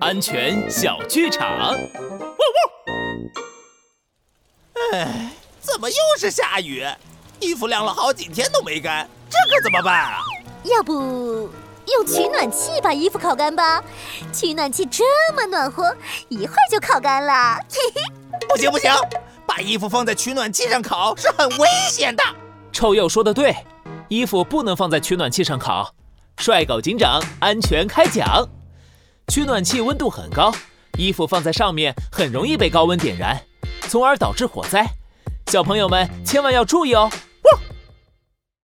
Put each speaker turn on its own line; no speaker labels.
安全小剧场。
哎，怎么又是下雨？衣服晾了好几天都没干，这可怎么办啊？
要不用取暖器把衣服烤干吧？取暖器这么暖和，一会儿就烤干了。嘿嘿，
不行不行，把衣服放在取暖器上烤是很危险的。
臭鼬说的对，衣服不能放在取暖器上烤。帅狗警长安全开讲。取暖器温度很高，衣服放在上面很容易被高温点燃，从而导致火灾。小朋友们千万要注意哦。